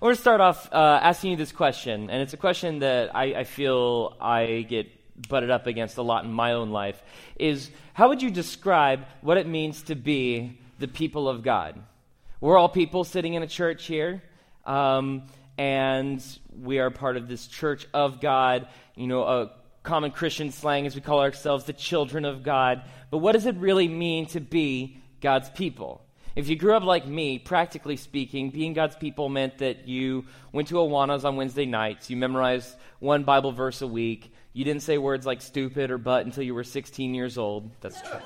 I want to start off uh, asking you this question, and it's a question that I, I feel I get butted up against a lot in my own life. Is how would you describe what it means to be the people of God? We're all people sitting in a church here, um, and we are part of this church of God. You know, a common Christian slang as we call ourselves the children of God. But what does it really mean to be God's people? If you grew up like me, practically speaking, being God's people meant that you went to Awanas on Wednesday nights, you memorized one Bible verse a week, you didn't say words like stupid or but until you were 16 years old. That's true.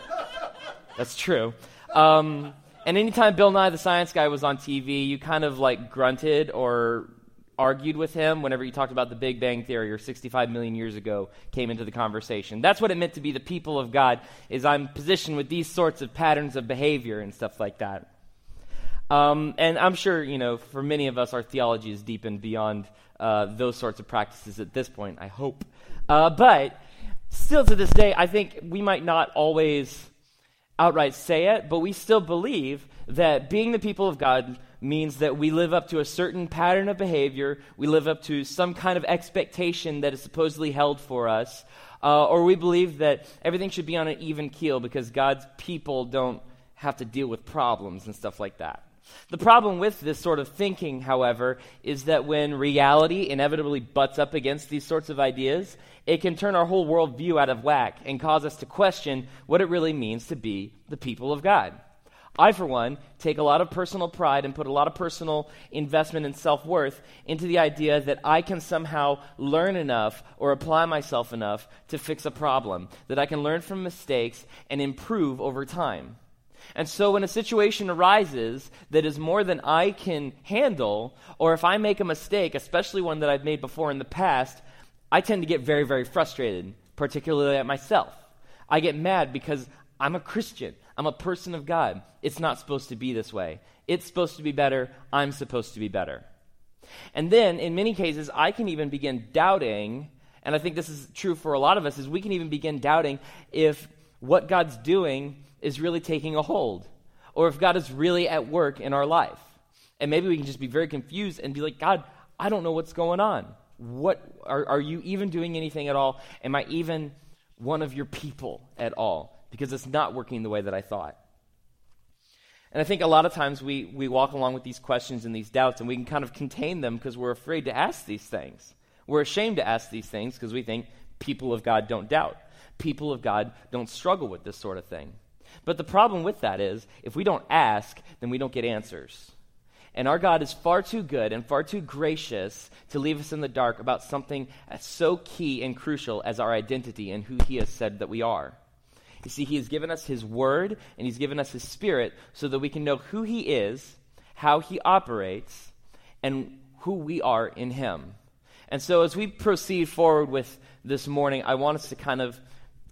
That's true. Um, and anytime Bill Nye the Science Guy was on TV, you kind of like grunted or argued with him whenever he talked about the Big Bang Theory or 65 million years ago came into the conversation. That's what it meant to be the people of God, is I'm positioned with these sorts of patterns of behavior and stuff like that. Um, and I'm sure, you know, for many of us, our theology is deepened beyond uh, those sorts of practices at this point, I hope. Uh, but still to this day, I think we might not always outright say it, but we still believe that being the people of God means that we live up to a certain pattern of behavior, we live up to some kind of expectation that is supposedly held for us, uh, or we believe that everything should be on an even keel because God's people don't have to deal with problems and stuff like that. The problem with this sort of thinking, however, is that when reality inevitably butts up against these sorts of ideas, it can turn our whole worldview out of whack and cause us to question what it really means to be the people of God. I, for one, take a lot of personal pride and put a lot of personal investment and self worth into the idea that I can somehow learn enough or apply myself enough to fix a problem, that I can learn from mistakes and improve over time. And so when a situation arises that is more than I can handle, or if I make a mistake, especially one that I've made before in the past, I tend to get very, very frustrated, particularly at myself. I get mad because I'm a Christian. I'm a person of God. It's not supposed to be this way. It's supposed to be better. I'm supposed to be better. And then, in many cases, I can even begin doubting, and I think this is true for a lot of us, is we can even begin doubting if what God's doing is really taking a hold, or if God is really at work in our life. And maybe we can just be very confused and be like, God, I don't know what's going on. What are, are you even doing anything at all? Am I even one of your people at all? Because it's not working the way that I thought. And I think a lot of times we, we walk along with these questions and these doubts, and we can kind of contain them because we're afraid to ask these things. We're ashamed to ask these things because we think people of God don't doubt. People of God don't struggle with this sort of thing. But the problem with that is, if we don't ask, then we don't get answers. And our God is far too good and far too gracious to leave us in the dark about something as so key and crucial as our identity and who He has said that we are. You see, He has given us His Word and He's given us His Spirit so that we can know who He is, how He operates, and who we are in Him. And so, as we proceed forward with this morning, I want us to kind of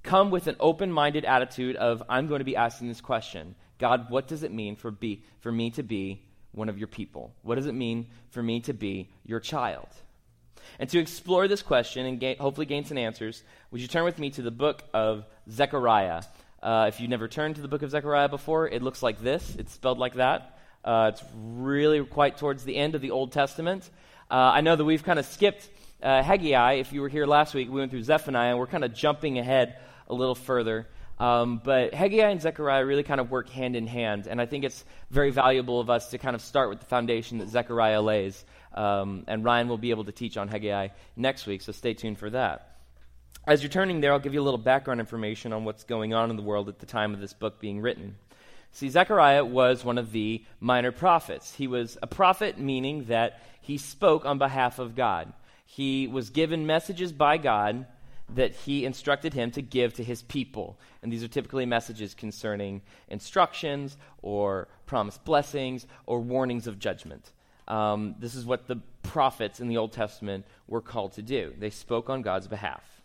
come with an open minded attitude of, I'm going to be asking this question God, what does it mean for, be, for me to be one of your people? What does it mean for me to be your child? And to explore this question and gain, hopefully gain some answers, would you turn with me to the book of Zechariah? Uh, if you've never turned to the book of Zechariah before, it looks like this. It's spelled like that. Uh, it's really quite towards the end of the Old Testament. Uh, I know that we've kind of skipped uh, Haggai. If you were here last week, we went through Zephaniah, and we're kind of jumping ahead a little further. Um, but Haggai and Zechariah really kind of work hand in hand, and I think it's very valuable of us to kind of start with the foundation that Zechariah lays. Um, and Ryan will be able to teach on Haggai next week, so stay tuned for that. As you're turning there, I'll give you a little background information on what's going on in the world at the time of this book being written. See, Zechariah was one of the minor prophets. He was a prophet, meaning that he spoke on behalf of God. He was given messages by God that he instructed him to give to his people. And these are typically messages concerning instructions or promised blessings or warnings of judgment. Um, this is what the prophets in the Old Testament were called to do. They spoke on God's behalf.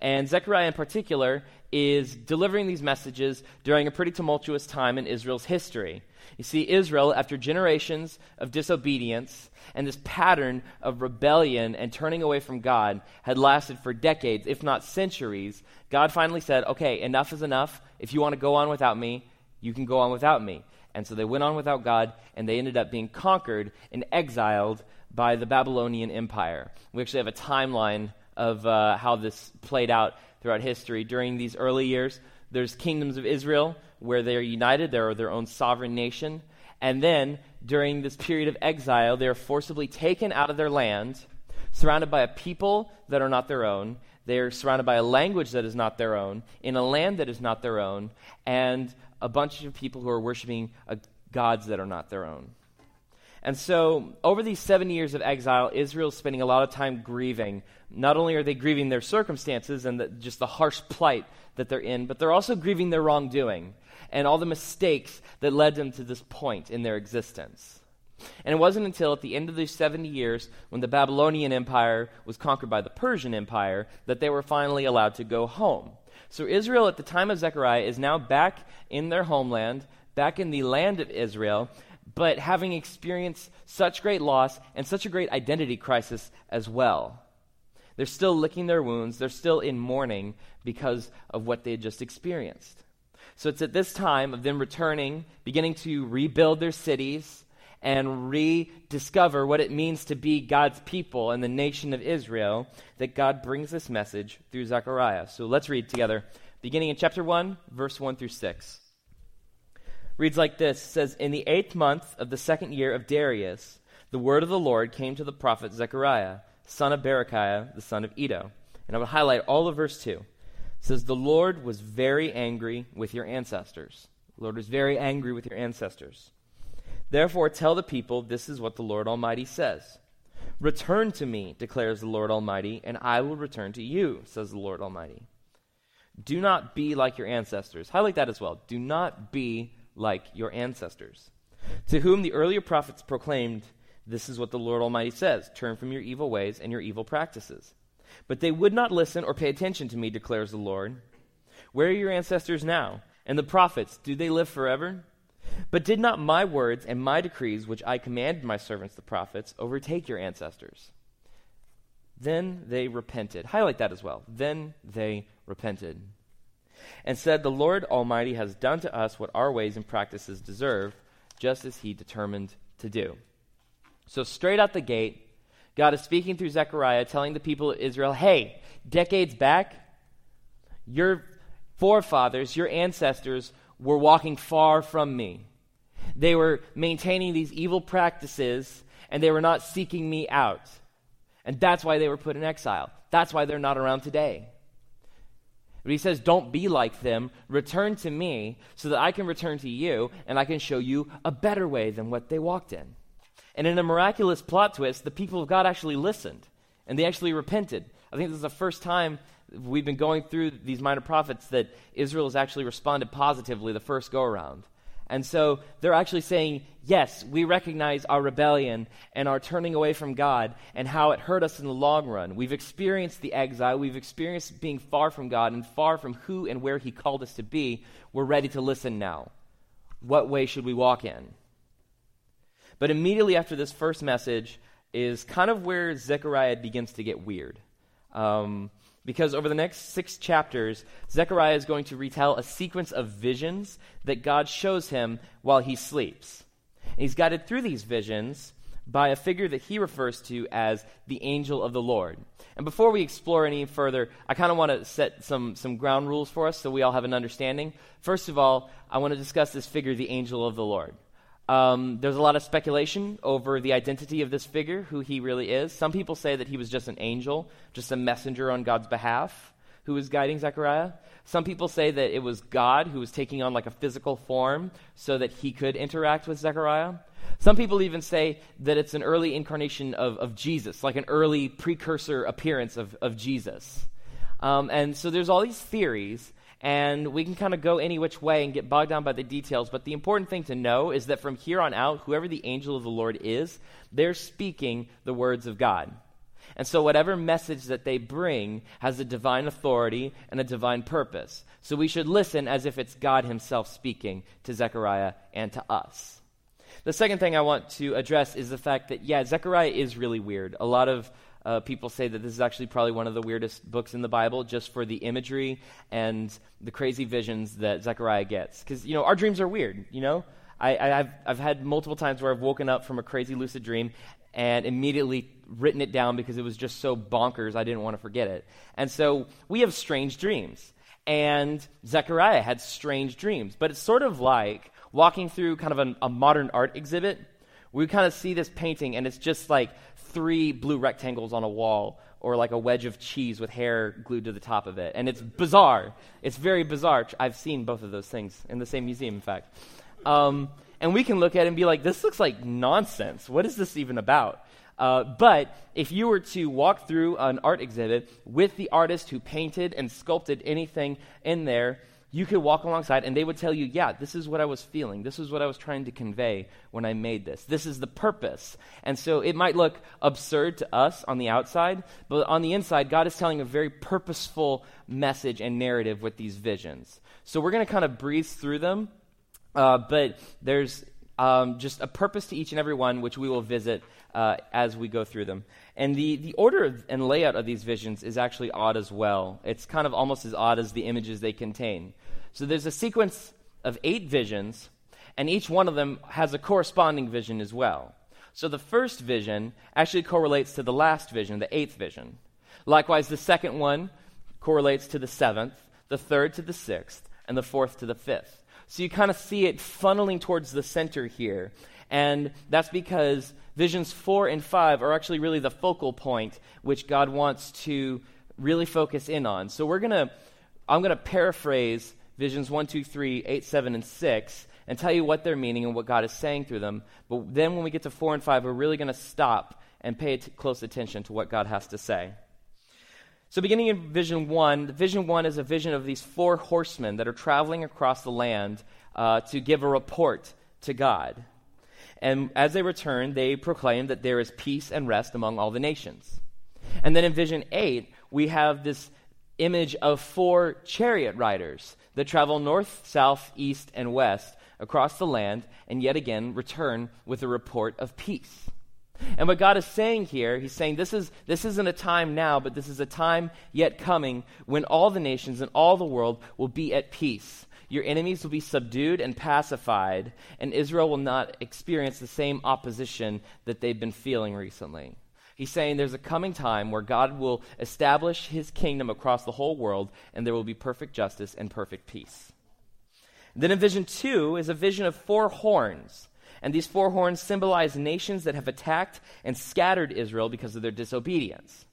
And Zechariah, in particular, is delivering these messages during a pretty tumultuous time in Israel's history. You see, Israel, after generations of disobedience and this pattern of rebellion and turning away from God, had lasted for decades, if not centuries. God finally said, Okay, enough is enough. If you want to go on without me, you can go on without me. And so they went on without God, and they ended up being conquered and exiled by the Babylonian Empire. We actually have a timeline of uh, how this played out throughout history. During these early years, there's kingdoms of Israel where they are united, they are their own sovereign nation. And then, during this period of exile, they are forcibly taken out of their land, surrounded by a people that are not their own. They are surrounded by a language that is not their own, in a land that is not their own, and a bunch of people who are worshiping uh, gods that are not their own. And so, over these seven years of exile, Israel is spending a lot of time grieving. Not only are they grieving their circumstances and the, just the harsh plight that they're in, but they're also grieving their wrongdoing and all the mistakes that led them to this point in their existence. And it wasn't until at the end of these 70 years, when the Babylonian Empire was conquered by the Persian Empire, that they were finally allowed to go home. So Israel, at the time of Zechariah, is now back in their homeland, back in the land of Israel, but having experienced such great loss and such a great identity crisis as well. They're still licking their wounds, they're still in mourning because of what they had just experienced. So it's at this time of them returning, beginning to rebuild their cities and rediscover what it means to be God's people and the nation of Israel that God brings this message through Zechariah. So let's read together, beginning in chapter 1, verse 1 through 6. Reads like this says, In the eighth month of the second year of Darius, the word of the Lord came to the prophet Zechariah, son of Berechiah, the son of Iddo. And I would highlight all of verse 2 says, The Lord was very angry with your ancestors. The Lord was very angry with your ancestors. Therefore, tell the people, This is what the Lord Almighty says. Return to me, declares the Lord Almighty, and I will return to you, says the Lord Almighty. Do not be like your ancestors. Highlight that as well. Do not be like your ancestors, to whom the earlier prophets proclaimed, This is what the Lord Almighty says Turn from your evil ways and your evil practices. But they would not listen or pay attention to me, declares the Lord. Where are your ancestors now? And the prophets, do they live forever? But did not my words and my decrees, which I commanded my servants the prophets, overtake your ancestors? Then they repented. Highlight that as well. Then they repented. And said, The Lord Almighty has done to us what our ways and practices deserve, just as he determined to do. So, straight out the gate, God is speaking through Zechariah, telling the people of Israel, hey, decades back, your forefathers, your ancestors, were walking far from me. They were maintaining these evil practices, and they were not seeking me out. And that's why they were put in exile. That's why they're not around today. But he says, Don't be like them. Return to me so that I can return to you and I can show you a better way than what they walked in. And in a miraculous plot twist, the people of God actually listened and they actually repented. I think this is the first time we've been going through these minor prophets that Israel has actually responded positively the first go around. And so they're actually saying, yes, we recognize our rebellion and our turning away from God and how it hurt us in the long run. We've experienced the exile, we've experienced being far from God and far from who and where He called us to be. We're ready to listen now. What way should we walk in? But immediately after this first message is kind of where Zechariah begins to get weird. Um, because over the next six chapters, Zechariah is going to retell a sequence of visions that God shows him while he sleeps. And he's guided through these visions by a figure that he refers to as the angel of the Lord. And before we explore any further, I kind of want to set some, some ground rules for us so we all have an understanding. First of all, I want to discuss this figure, the angel of the Lord. Um, there's a lot of speculation over the identity of this figure, who he really is. Some people say that he was just an angel, just a messenger on God's behalf who was guiding Zechariah. Some people say that it was God who was taking on like a physical form so that he could interact with Zechariah. Some people even say that it's an early incarnation of, of Jesus, like an early precursor appearance of, of Jesus. Um, and so there's all these theories and we can kind of go any which way and get bogged down by the details. But the important thing to know is that from here on out, whoever the angel of the Lord is, they're speaking the words of God. And so, whatever message that they bring has a divine authority and a divine purpose. So, we should listen as if it's God Himself speaking to Zechariah and to us. The second thing I want to address is the fact that, yeah, Zechariah is really weird. A lot of uh, people say that this is actually probably one of the weirdest books in the Bible just for the imagery and the crazy visions that Zechariah gets. Because, you know, our dreams are weird, you know? I, have I've had multiple times where I've woken up from a crazy lucid dream and immediately written it down because it was just so bonkers I didn't want to forget it. And so we have strange dreams. And Zechariah had strange dreams. But it's sort of like walking through kind of a modern art exhibit. We kind of see this painting, and it's just like three blue rectangles on a wall or like a wedge of cheese with hair glued to the top of it. And it's bizarre. It's very bizarre. I've seen both of those things in the same museum, in fact. Um, and we can look at it and be like, this looks like nonsense. What is this even about? Uh, but if you were to walk through an art exhibit with the artist who painted and sculpted anything in there, you could walk alongside and they would tell you, yeah, this is what I was feeling. This is what I was trying to convey when I made this. This is the purpose. And so it might look absurd to us on the outside, but on the inside, God is telling a very purposeful message and narrative with these visions. So we're going to kind of breeze through them, uh, but there's um, just a purpose to each and every one, which we will visit uh, as we go through them. And the, the order and layout of these visions is actually odd as well. It's kind of almost as odd as the images they contain. So there's a sequence of eight visions, and each one of them has a corresponding vision as well. So the first vision actually correlates to the last vision, the eighth vision. Likewise, the second one correlates to the seventh, the third to the sixth, and the fourth to the fifth. So you kind of see it funneling towards the center here. And that's because visions four and five are actually really the focal point which God wants to really focus in on. So we're going to, I'm going to paraphrase visions one, two, three, eight, seven, and 6 and tell you what they're meaning and what God is saying through them. But then when we get to 4 and 5, we're really going to stop and pay t- close attention to what God has to say. So, beginning in vision 1, vision 1 is a vision of these four horsemen that are traveling across the land uh, to give a report to God. And as they return, they proclaim that there is peace and rest among all the nations. And then in vision 8, we have this image of four chariot riders that travel north, south, east, and west across the land and yet again return with a report of peace. And what God is saying here, He's saying this, is, this isn't a time now, but this is a time yet coming when all the nations and all the world will be at peace. Your enemies will be subdued and pacified, and Israel will not experience the same opposition that they've been feeling recently. He's saying there's a coming time where God will establish his kingdom across the whole world, and there will be perfect justice and perfect peace. Then in vision two is a vision of four horns. And these four horns symbolize nations that have attacked and scattered Israel because of their disobedience.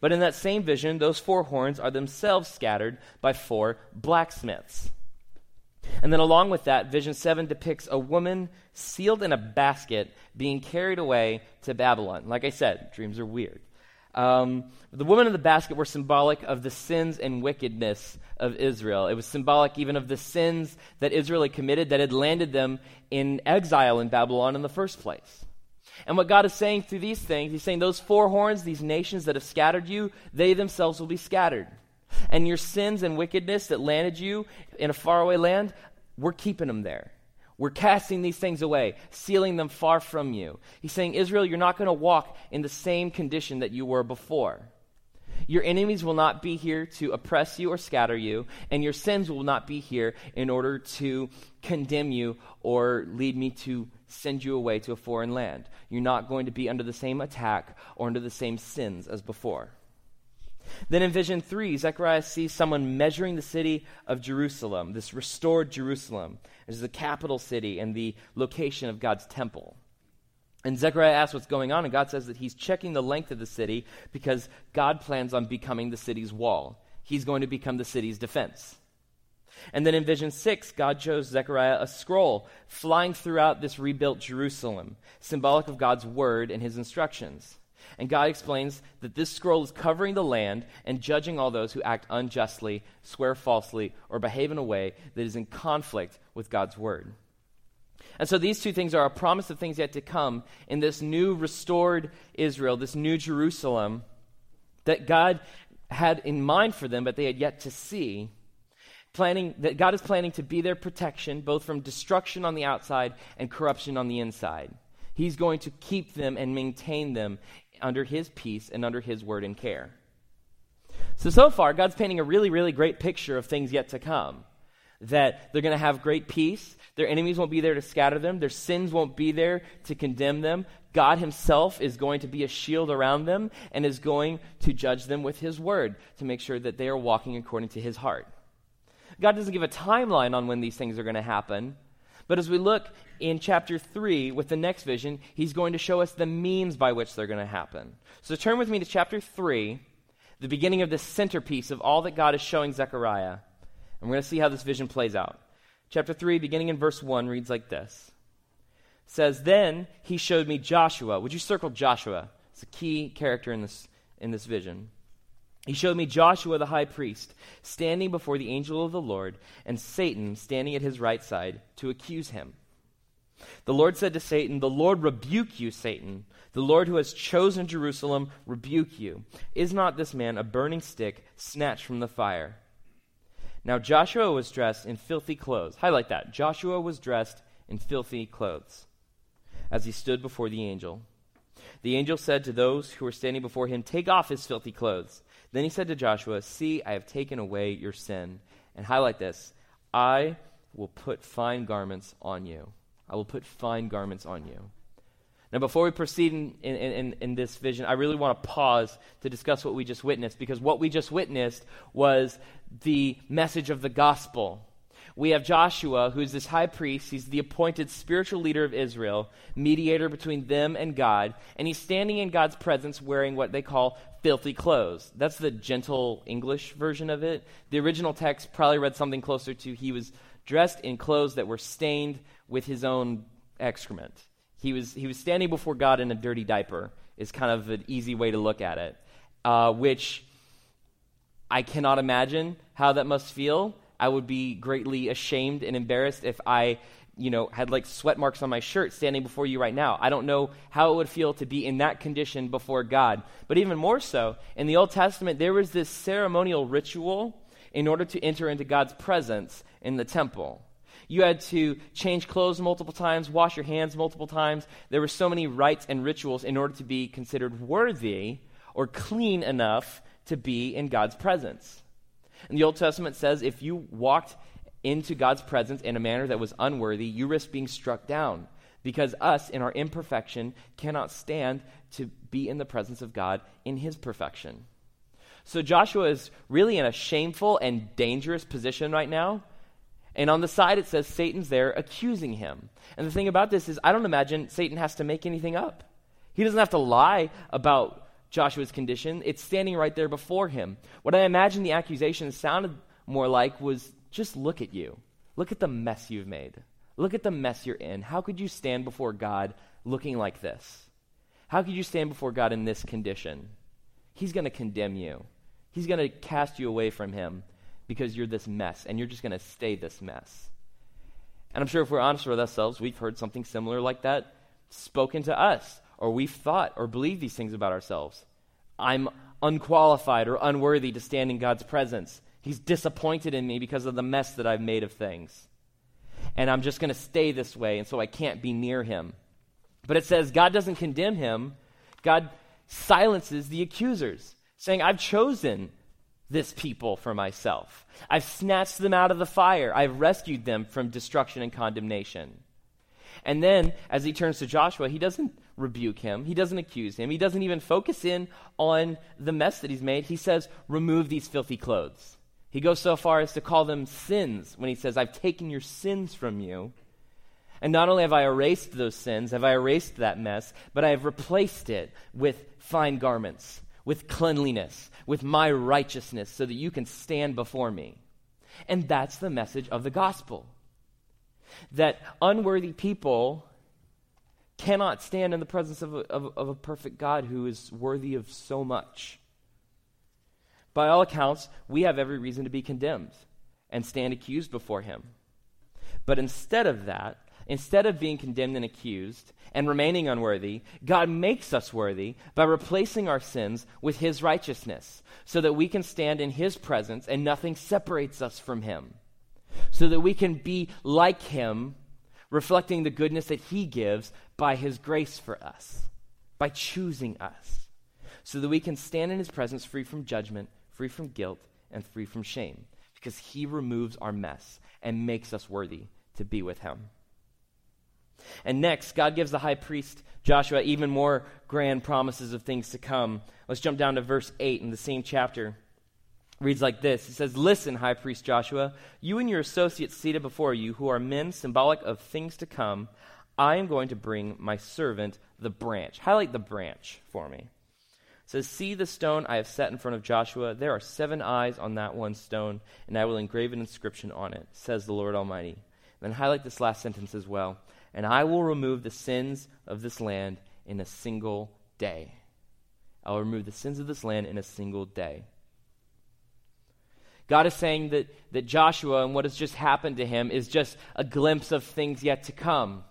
But in that same vision, those four horns are themselves scattered by four blacksmiths. And then, along with that, Vision 7 depicts a woman sealed in a basket being carried away to Babylon. Like I said, dreams are weird. Um, the woman in the basket were symbolic of the sins and wickedness of Israel. It was symbolic even of the sins that Israel had committed that had landed them in exile in Babylon in the first place. And what God is saying through these things, He's saying, those four horns, these nations that have scattered you, they themselves will be scattered. And your sins and wickedness that landed you in a faraway land, we're keeping them there. We're casting these things away, sealing them far from you. He's saying, Israel, you're not going to walk in the same condition that you were before. Your enemies will not be here to oppress you or scatter you, and your sins will not be here in order to condemn you or lead me to send you away to a foreign land. You're not going to be under the same attack or under the same sins as before. Then in vision 3, Zechariah sees someone measuring the city of Jerusalem, this restored Jerusalem. This is the capital city and the location of God's temple. And Zechariah asks what's going on, and God says that he's checking the length of the city because God plans on becoming the city's wall. He's going to become the city's defense. And then in vision 6, God shows Zechariah a scroll flying throughout this rebuilt Jerusalem, symbolic of God's word and his instructions. And God explains that this scroll is covering the land and judging all those who act unjustly, swear falsely, or behave in a way that is in conflict with God's word. And so these two things are a promise of things yet to come in this new restored Israel, this new Jerusalem that God had in mind for them, but they had yet to see. Planning that God is planning to be their protection, both from destruction on the outside and corruption on the inside. He's going to keep them and maintain them under His peace and under His word and care. So, so far, God's painting a really, really great picture of things yet to come. that they're going to have great peace. Their enemies won't be there to scatter them. Their sins won't be there to condemn them. God Himself is going to be a shield around them and is going to judge them with His word to make sure that they are walking according to His heart. God doesn't give a timeline on when these things are going to happen, but as we look in chapter 3 with the next vision, He's going to show us the means by which they're going to happen. So turn with me to chapter 3, the beginning of the centerpiece of all that God is showing Zechariah. And we're going to see how this vision plays out. Chapter 3, beginning in verse 1, reads like this says, Then he showed me Joshua. Would you circle Joshua? It's a key character in this, in this vision. He showed me Joshua the high priest standing before the angel of the Lord, and Satan standing at his right side to accuse him. The Lord said to Satan, The Lord rebuke you, Satan. The Lord who has chosen Jerusalem rebuke you. Is not this man a burning stick snatched from the fire? Now Joshua was dressed in filthy clothes. Highlight that. Joshua was dressed in filthy clothes as he stood before the angel. The angel said to those who were standing before him, Take off his filthy clothes. Then he said to Joshua, See, I have taken away your sin. And highlight this I will put fine garments on you. I will put fine garments on you. Now, before we proceed in, in, in, in, this vision, I really want to pause to discuss what we just witnessed, because what we just witnessed was the message of the gospel we have Joshua, who's this high priest. He's the appointed spiritual leader of Israel, mediator between them and God. And he's standing in God's presence wearing what they call filthy clothes. That's the gentle English version of it. The original text probably read something closer to he was dressed in clothes that were stained with his own excrement. He was, he was standing before God in a dirty diaper, is kind of an easy way to look at it, uh, which I cannot imagine how that must feel I would be greatly ashamed and embarrassed if I, you know, had like sweat marks on my shirt standing before you right now. I don't know how it would feel to be in that condition before God. But even more so, in the Old Testament, there was this ceremonial ritual in order to enter into God's presence in the temple. You had to change clothes multiple times, wash your hands multiple times. There were so many rites and rituals in order to be considered worthy or clean enough to be in God's presence. And the Old Testament says if you walked into God's presence in a manner that was unworthy, you risk being struck down because us, in our imperfection, cannot stand to be in the presence of God in his perfection. So Joshua is really in a shameful and dangerous position right now. And on the side, it says Satan's there accusing him. And the thing about this is, I don't imagine Satan has to make anything up. He doesn't have to lie about Joshua's condition, it's standing right there before him. What I imagine the accusation sounded more like was just look at you. Look at the mess you've made. Look at the mess you're in. How could you stand before God looking like this? How could you stand before God in this condition? He's going to condemn you. He's going to cast you away from him because you're this mess and you're just going to stay this mess. And I'm sure if we're honest with ourselves, we've heard something similar like that spoken to us or we've thought or believed these things about ourselves. I'm unqualified or unworthy to stand in God's presence. He's disappointed in me because of the mess that I've made of things. And I'm just going to stay this way, and so I can't be near him. But it says God doesn't condemn him, God silences the accusers, saying, I've chosen this people for myself. I've snatched them out of the fire, I've rescued them from destruction and condemnation. And then, as he turns to Joshua, he doesn't rebuke him. He doesn't accuse him. He doesn't even focus in on the mess that he's made. He says, Remove these filthy clothes. He goes so far as to call them sins when he says, I've taken your sins from you. And not only have I erased those sins, have I erased that mess, but I have replaced it with fine garments, with cleanliness, with my righteousness, so that you can stand before me. And that's the message of the gospel. That unworthy people cannot stand in the presence of a, of, of a perfect God who is worthy of so much. By all accounts, we have every reason to be condemned and stand accused before Him. But instead of that, instead of being condemned and accused and remaining unworthy, God makes us worthy by replacing our sins with His righteousness so that we can stand in His presence and nothing separates us from Him. So that we can be like Him reflecting the goodness that He gives by His grace for us, by choosing us, so that we can stand in His presence free from judgment, free from guilt, and free from shame. because he removes our mess and makes us worthy to be with him. And next, God gives the high priest Joshua even more grand promises of things to come. Let's jump down to verse 8 in the same chapter. Reads like this It says, Listen, high priest Joshua, you and your associates seated before you, who are men symbolic of things to come, I am going to bring my servant, the branch. Highlight the branch for me. It says, See the stone I have set in front of Joshua. There are seven eyes on that one stone, and I will engrave an inscription on it, says the Lord Almighty. Then highlight this last sentence as well and I will remove the sins of this land in a single day. I will remove the sins of this land in a single day. God is saying that, that Joshua and what has just happened to him is just a glimpse of things yet to come.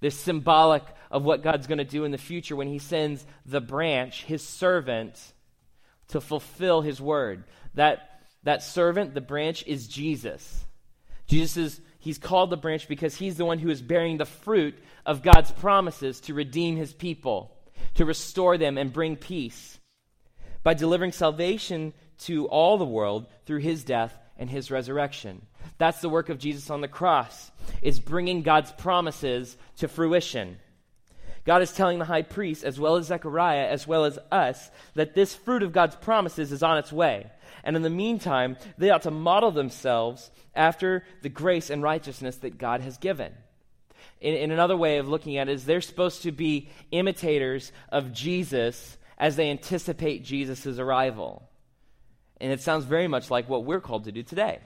This symbolic of what God's going to do in the future when he sends the branch, his servant, to fulfill his word. That, that servant, the branch, is Jesus. Jesus is He's called the branch because he's the one who is bearing the fruit of God's promises to redeem his people, to restore them and bring peace by delivering salvation to all the world through his death and his resurrection. That's the work of Jesus on the cross, is bringing God's promises to fruition. God is telling the high priest, as well as Zechariah, as well as us, that this fruit of God's promises is on its way. And in the meantime, they ought to model themselves after the grace and righteousness that God has given. In, in another way of looking at it is they're supposed to be imitators of Jesus as they anticipate Jesus' arrival. And it sounds very much like what we're called to do today.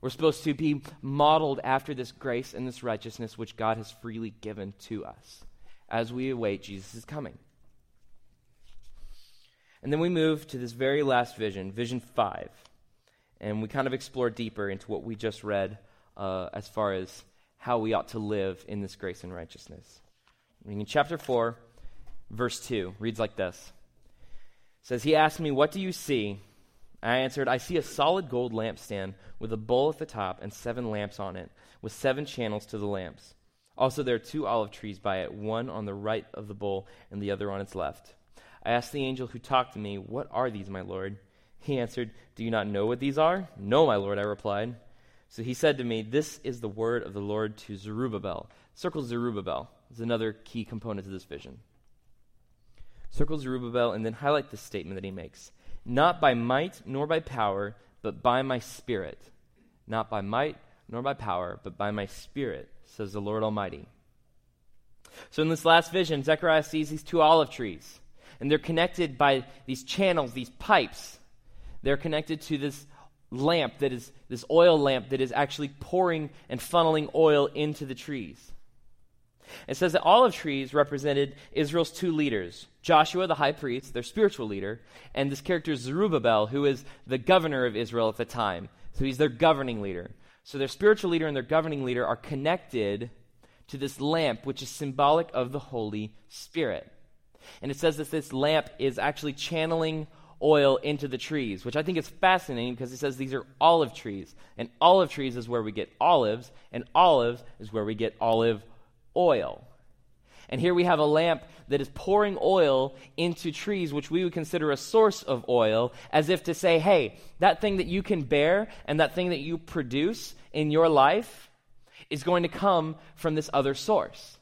We're supposed to be modeled after this grace and this righteousness which God has freely given to us as we await Jesus' coming. And then we move to this very last vision, vision five. And we kind of explore deeper into what we just read uh, as far as how we ought to live in this grace and righteousness. In chapter 4, verse 2, reads like this it says, He asked me, What do you see? I answered, I see a solid gold lampstand with a bowl at the top and seven lamps on it, with seven channels to the lamps. Also, there are two olive trees by it, one on the right of the bowl and the other on its left. I asked the angel who talked to me, What are these, my Lord? He answered, Do you not know what these are? No, my Lord, I replied. So he said to me, This is the word of the Lord to Zerubbabel. Circle Zerubbabel is another key component to this vision. Circle Zerubbabel and then highlight this statement that he makes Not by might nor by power, but by my spirit. Not by might nor by power, but by my spirit, says the Lord Almighty. So in this last vision, Zechariah sees these two olive trees and they're connected by these channels, these pipes. They're connected to this lamp that is this oil lamp that is actually pouring and funneling oil into the trees. It says that olive trees represented Israel's two leaders Joshua, the high priest, their spiritual leader, and this character Zerubbabel, who is the governor of Israel at the time. So he's their governing leader. So their spiritual leader and their governing leader are connected to this lamp, which is symbolic of the Holy Spirit. And it says that this lamp is actually channeling oil into the trees, which I think is fascinating because it says these are olive trees. And olive trees is where we get olives, and olives is where we get olive oil. And here we have a lamp that is pouring oil into trees, which we would consider a source of oil, as if to say, hey, that thing that you can bear and that thing that you produce in your life is going to come from this other source.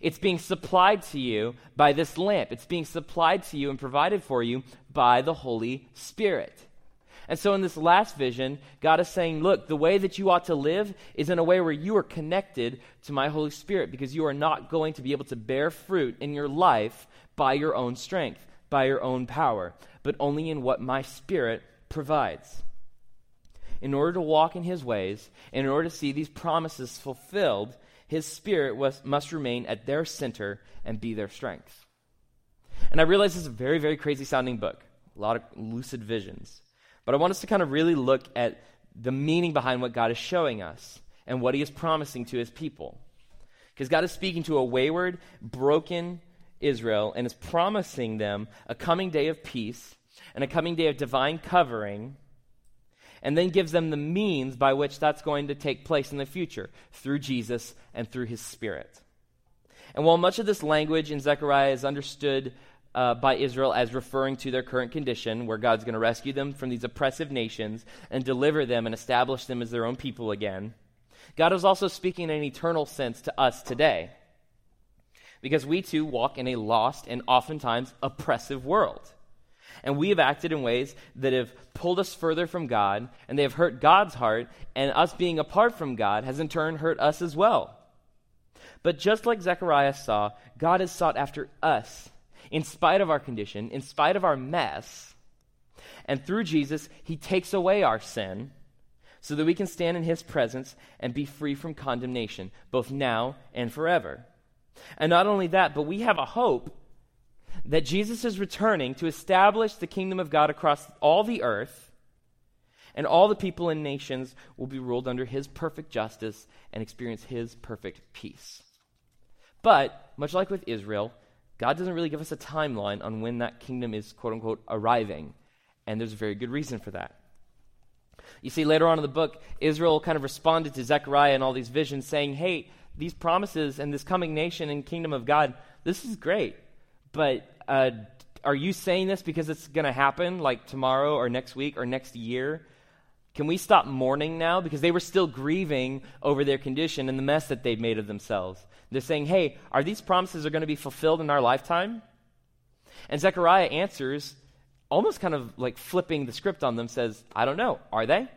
It's being supplied to you by this lamp. It's being supplied to you and provided for you by the Holy Spirit. And so, in this last vision, God is saying, Look, the way that you ought to live is in a way where you are connected to my Holy Spirit because you are not going to be able to bear fruit in your life by your own strength, by your own power, but only in what my Spirit provides. In order to walk in His ways, in order to see these promises fulfilled, his spirit was, must remain at their center and be their strength. And I realize this is a very, very crazy sounding book, a lot of lucid visions. But I want us to kind of really look at the meaning behind what God is showing us and what he is promising to his people. Because God is speaking to a wayward, broken Israel and is promising them a coming day of peace and a coming day of divine covering and then gives them the means by which that's going to take place in the future through Jesus and through his Spirit. And while much of this language in Zechariah is understood uh, by Israel as referring to their current condition, where God's going to rescue them from these oppressive nations and deliver them and establish them as their own people again. God is also speaking in an eternal sense to us today. Because we too walk in a lost and oftentimes oppressive world. And we have acted in ways that have pulled us further from God, and they have hurt God's heart, and us being apart from God has in turn hurt us as well. But just like Zechariah saw, God has sought after us in spite of our condition, in spite of our mess. And through Jesus, he takes away our sin so that we can stand in his presence and be free from condemnation, both now and forever. And not only that, but we have a hope that Jesus is returning to establish the kingdom of God across all the earth, and all the people and nations will be ruled under his perfect justice and experience his perfect peace. But, much like with Israel, God doesn't really give us a timeline on when that kingdom is, quote unquote, arriving. And there's a very good reason for that. You see, later on in the book, Israel kind of responded to Zechariah and all these visions, saying, Hey, these promises and this coming nation and kingdom of God, this is great. But uh, are you saying this because it's going to happen like tomorrow or next week or next year? Can we stop mourning now? Because they were still grieving over their condition and the mess that they'd made of themselves. They're saying, hey, are these promises are going to be fulfilled in our lifetime? And Zechariah answers, almost kind of like flipping the script on them, says, I don't know. Are they?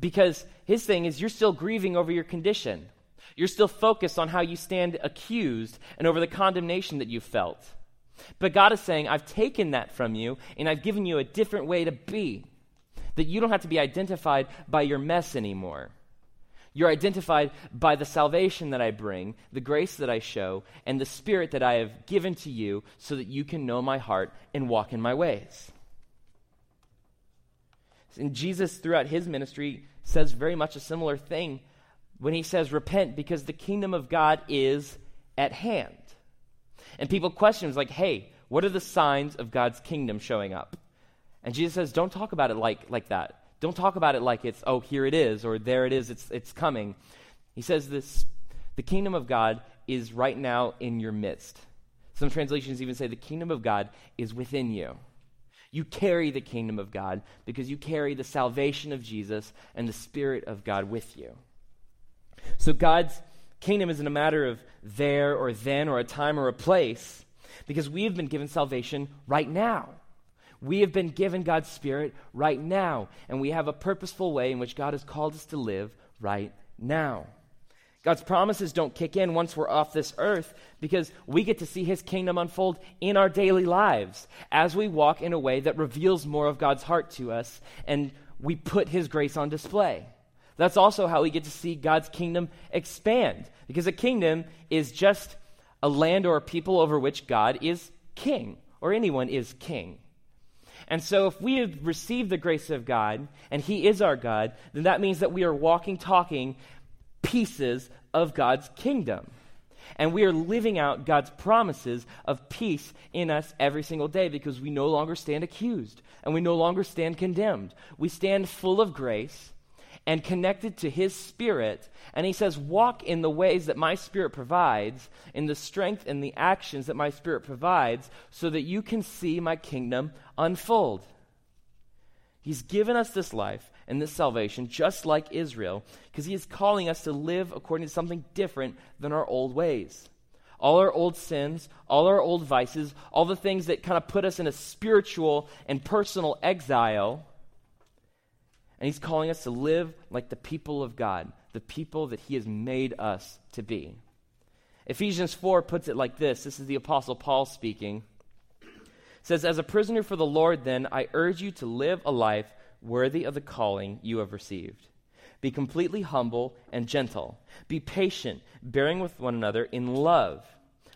Because his thing is, you're still grieving over your condition. You're still focused on how you stand accused and over the condemnation that you felt. But God is saying, I've taken that from you and I've given you a different way to be. That you don't have to be identified by your mess anymore. You're identified by the salvation that I bring, the grace that I show, and the spirit that I have given to you so that you can know my heart and walk in my ways. And Jesus, throughout his ministry, says very much a similar thing when he says, Repent because the kingdom of God is at hand. And people question, him, like, hey, what are the signs of God's kingdom showing up? And Jesus says, don't talk about it like, like that. Don't talk about it like it's, oh, here it is, or there it is, it's, it's coming. He says this the kingdom of God is right now in your midst. Some translations even say the kingdom of God is within you. You carry the kingdom of God because you carry the salvation of Jesus and the Spirit of God with you. So God's kingdom isn't a matter of there or then or a time or a place because we have been given salvation right now. We have been given God's Spirit right now, and we have a purposeful way in which God has called us to live right now. God's promises don't kick in once we're off this earth because we get to see His kingdom unfold in our daily lives as we walk in a way that reveals more of God's heart to us and we put His grace on display. That's also how we get to see God's kingdom expand because a kingdom is just a land or a people over which God is king or anyone is king. And so, if we have received the grace of God and He is our God, then that means that we are walking, talking pieces of God's kingdom. And we are living out God's promises of peace in us every single day because we no longer stand accused and we no longer stand condemned. We stand full of grace and connected to His Spirit. And He says, Walk in the ways that my Spirit provides, in the strength and the actions that my Spirit provides, so that you can see my kingdom unfold. He's given us this life and this salvation, just like Israel, because He is calling us to live according to something different than our old ways. All our old sins, all our old vices, all the things that kind of put us in a spiritual and personal exile and he's calling us to live like the people of God, the people that he has made us to be. Ephesians 4 puts it like this this is the Apostle Paul speaking. It says, As a prisoner for the Lord, then, I urge you to live a life worthy of the calling you have received. Be completely humble and gentle. Be patient, bearing with one another in love.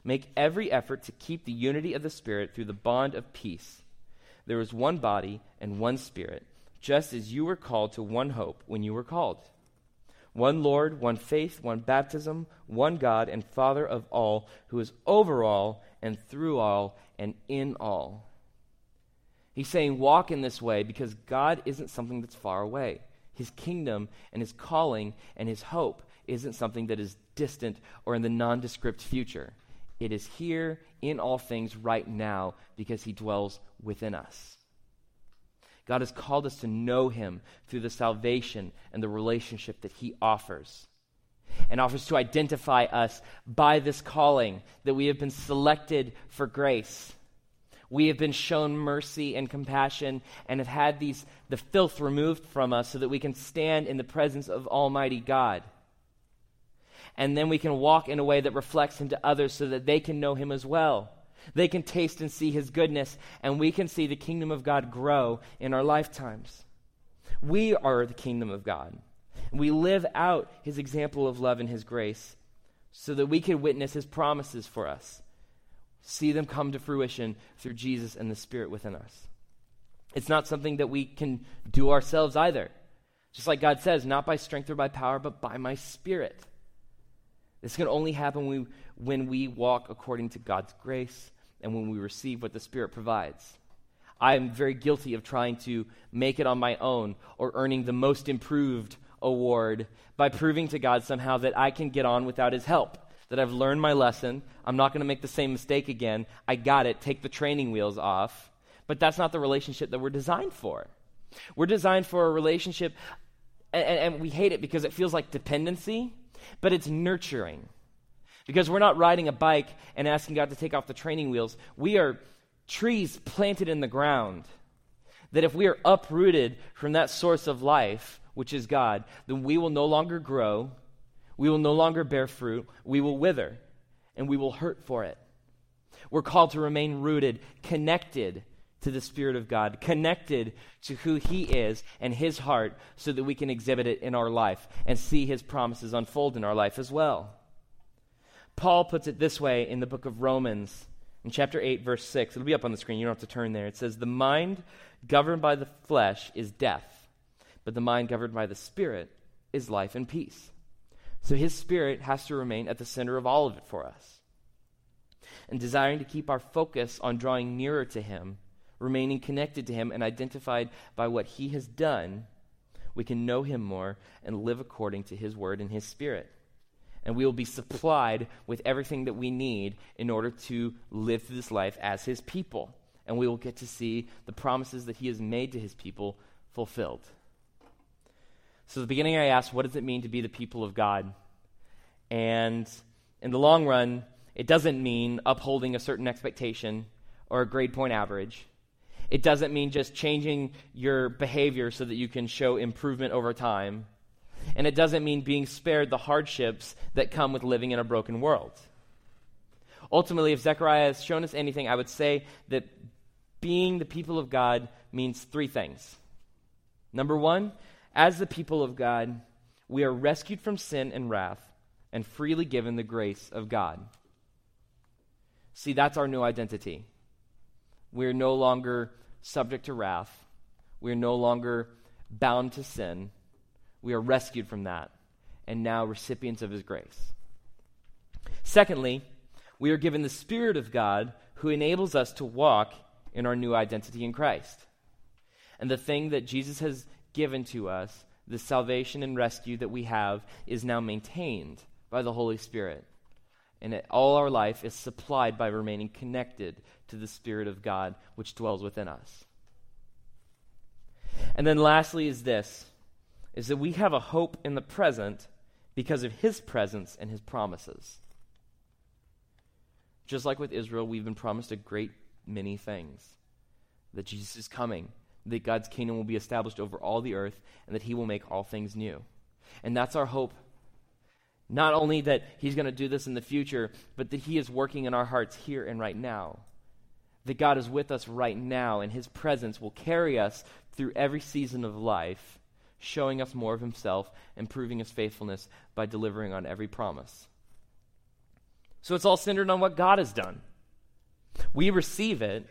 Make every effort to keep the unity of the Spirit through the bond of peace. There is one body and one Spirit just as you were called to one hope when you were called. One Lord, one faith, one baptism, one God and Father of all, who is over all and through all and in all. He's saying, walk in this way because God isn't something that's far away. His kingdom and his calling and his hope isn't something that is distant or in the nondescript future. It is here in all things right now because he dwells within us. God has called us to know him through the salvation and the relationship that he offers. And offers to identify us by this calling that we have been selected for grace. We have been shown mercy and compassion and have had these the filth removed from us so that we can stand in the presence of Almighty God and then we can walk in a way that reflects Him to others so that they can know Him as well. They can taste and see His goodness, and we can see the kingdom of God grow in our lifetimes. We are the kingdom of God. We live out His example of love and His grace so that we can witness His promises for us, see them come to fruition through Jesus and the Spirit within us. It's not something that we can do ourselves either. Just like God says, not by strength or by power, but by my Spirit. This can only happen when we, when we walk according to God's grace and when we receive what the Spirit provides. I am very guilty of trying to make it on my own or earning the most improved award by proving to God somehow that I can get on without His help. That I've learned my lesson. I'm not going to make the same mistake again. I got it. Take the training wheels off. But that's not the relationship that we're designed for. We're designed for a relationship, and, and we hate it because it feels like dependency but it's nurturing. Because we're not riding a bike and asking God to take off the training wheels. We are trees planted in the ground. That if we are uprooted from that source of life, which is God, then we will no longer grow, we will no longer bear fruit, we will wither, and we will hurt for it. We're called to remain rooted, connected to the Spirit of God, connected to who He is and His heart, so that we can exhibit it in our life and see His promises unfold in our life as well. Paul puts it this way in the book of Romans, in chapter 8, verse 6. It'll be up on the screen. You don't have to turn there. It says, The mind governed by the flesh is death, but the mind governed by the Spirit is life and peace. So His Spirit has to remain at the center of all of it for us. And desiring to keep our focus on drawing nearer to Him remaining connected to Him and identified by what He has done, we can know Him more and live according to His Word and His Spirit. And we will be supplied with everything that we need in order to live this life as His people. And we will get to see the promises that He has made to His people fulfilled. So, the beginning, I asked, what does it mean to be the people of God? And in the long run, it doesn't mean upholding a certain expectation or a grade point average. It doesn't mean just changing your behavior so that you can show improvement over time. And it doesn't mean being spared the hardships that come with living in a broken world. Ultimately, if Zechariah has shown us anything, I would say that being the people of God means three things. Number one, as the people of God, we are rescued from sin and wrath and freely given the grace of God. See, that's our new identity. We are no longer subject to wrath. We are no longer bound to sin. We are rescued from that and now recipients of his grace. Secondly, we are given the Spirit of God who enables us to walk in our new identity in Christ. And the thing that Jesus has given to us, the salvation and rescue that we have, is now maintained by the Holy Spirit. And it, all our life is supplied by remaining connected to the Spirit of God which dwells within us. And then lastly is this is that we have a hope in the present because of his presence and his promises. Just like with Israel, we've been promised a great many things. That Jesus is coming, that God's kingdom will be established over all the earth, and that he will make all things new. And that's our hope not only that He's going to do this in the future, but that He is working in our hearts here and right now. That God is with us right now, and His presence will carry us through every season of life, showing us more of Himself and proving His faithfulness by delivering on every promise. So it's all centered on what God has done. We receive it,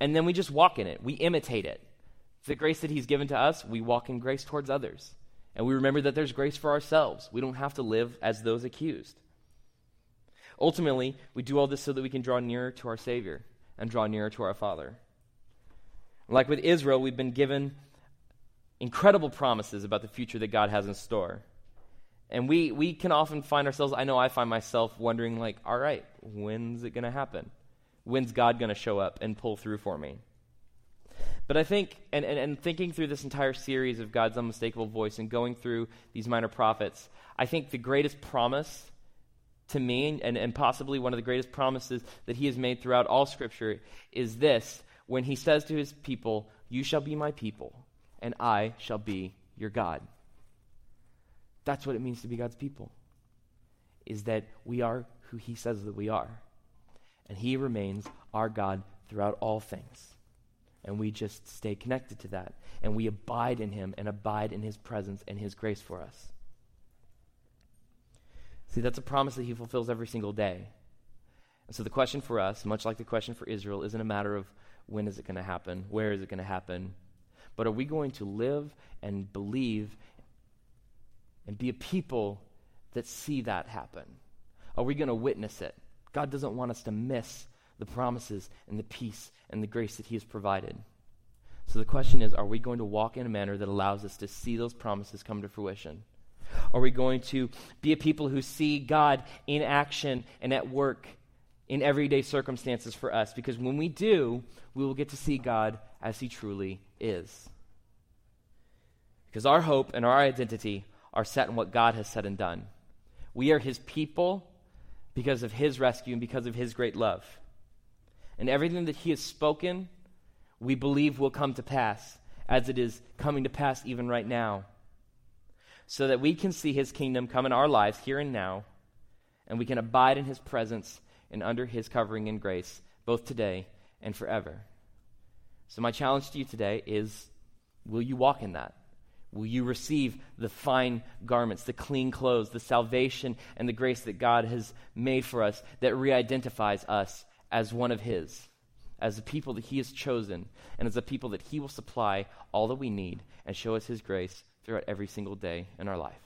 and then we just walk in it, we imitate it. The grace that He's given to us, we walk in grace towards others. And we remember that there's grace for ourselves. We don't have to live as those accused. Ultimately, we do all this so that we can draw nearer to our Savior and draw nearer to our Father. Like with Israel, we've been given incredible promises about the future that God has in store. And we, we can often find ourselves, I know I find myself wondering, like, all right, when's it going to happen? When's God going to show up and pull through for me? But I think, and, and, and, thinking through this entire series of God's unmistakable voice and going through these minor prophets, I think the greatest promise to me, and, and possibly one of the greatest promises that he has made throughout all Scripture, is this when he says to his people, You shall be my people, and I shall be your God. That's what it means to be God's people, is that we are who he says that we are. And he remains our God throughout all things. And we just stay connected to that. And we abide in Him and abide in His presence and His grace for us. See, that's a promise that He fulfills every single day. So the question for us, much like the question for Israel, isn't a matter of when is it going to happen, where is it going to happen, but are we going to live and believe and be a people that see that happen? Are we going to witness it? God doesn't want us to miss the promises and the peace and the grace that He has provided. So the question is are we going to walk in a manner that allows us to see those promises come to fruition? Are we going to be a people who see God in action and at work in everyday circumstances for us? Because when we do, we will get to see God as He truly is. Because our hope and our identity are set in what God has said and done. We are His people because of His rescue and because of His great love. And everything that he has spoken, we believe will come to pass, as it is coming to pass even right now. So that we can see his kingdom come in our lives here and now, and we can abide in his presence and under his covering and grace, both today and forever. So, my challenge to you today is will you walk in that? Will you receive the fine garments, the clean clothes, the salvation and the grace that God has made for us that re identifies us as one of His, as a people that He has chosen, and as a people that He will supply all that we need and show us His grace throughout every single day in our life.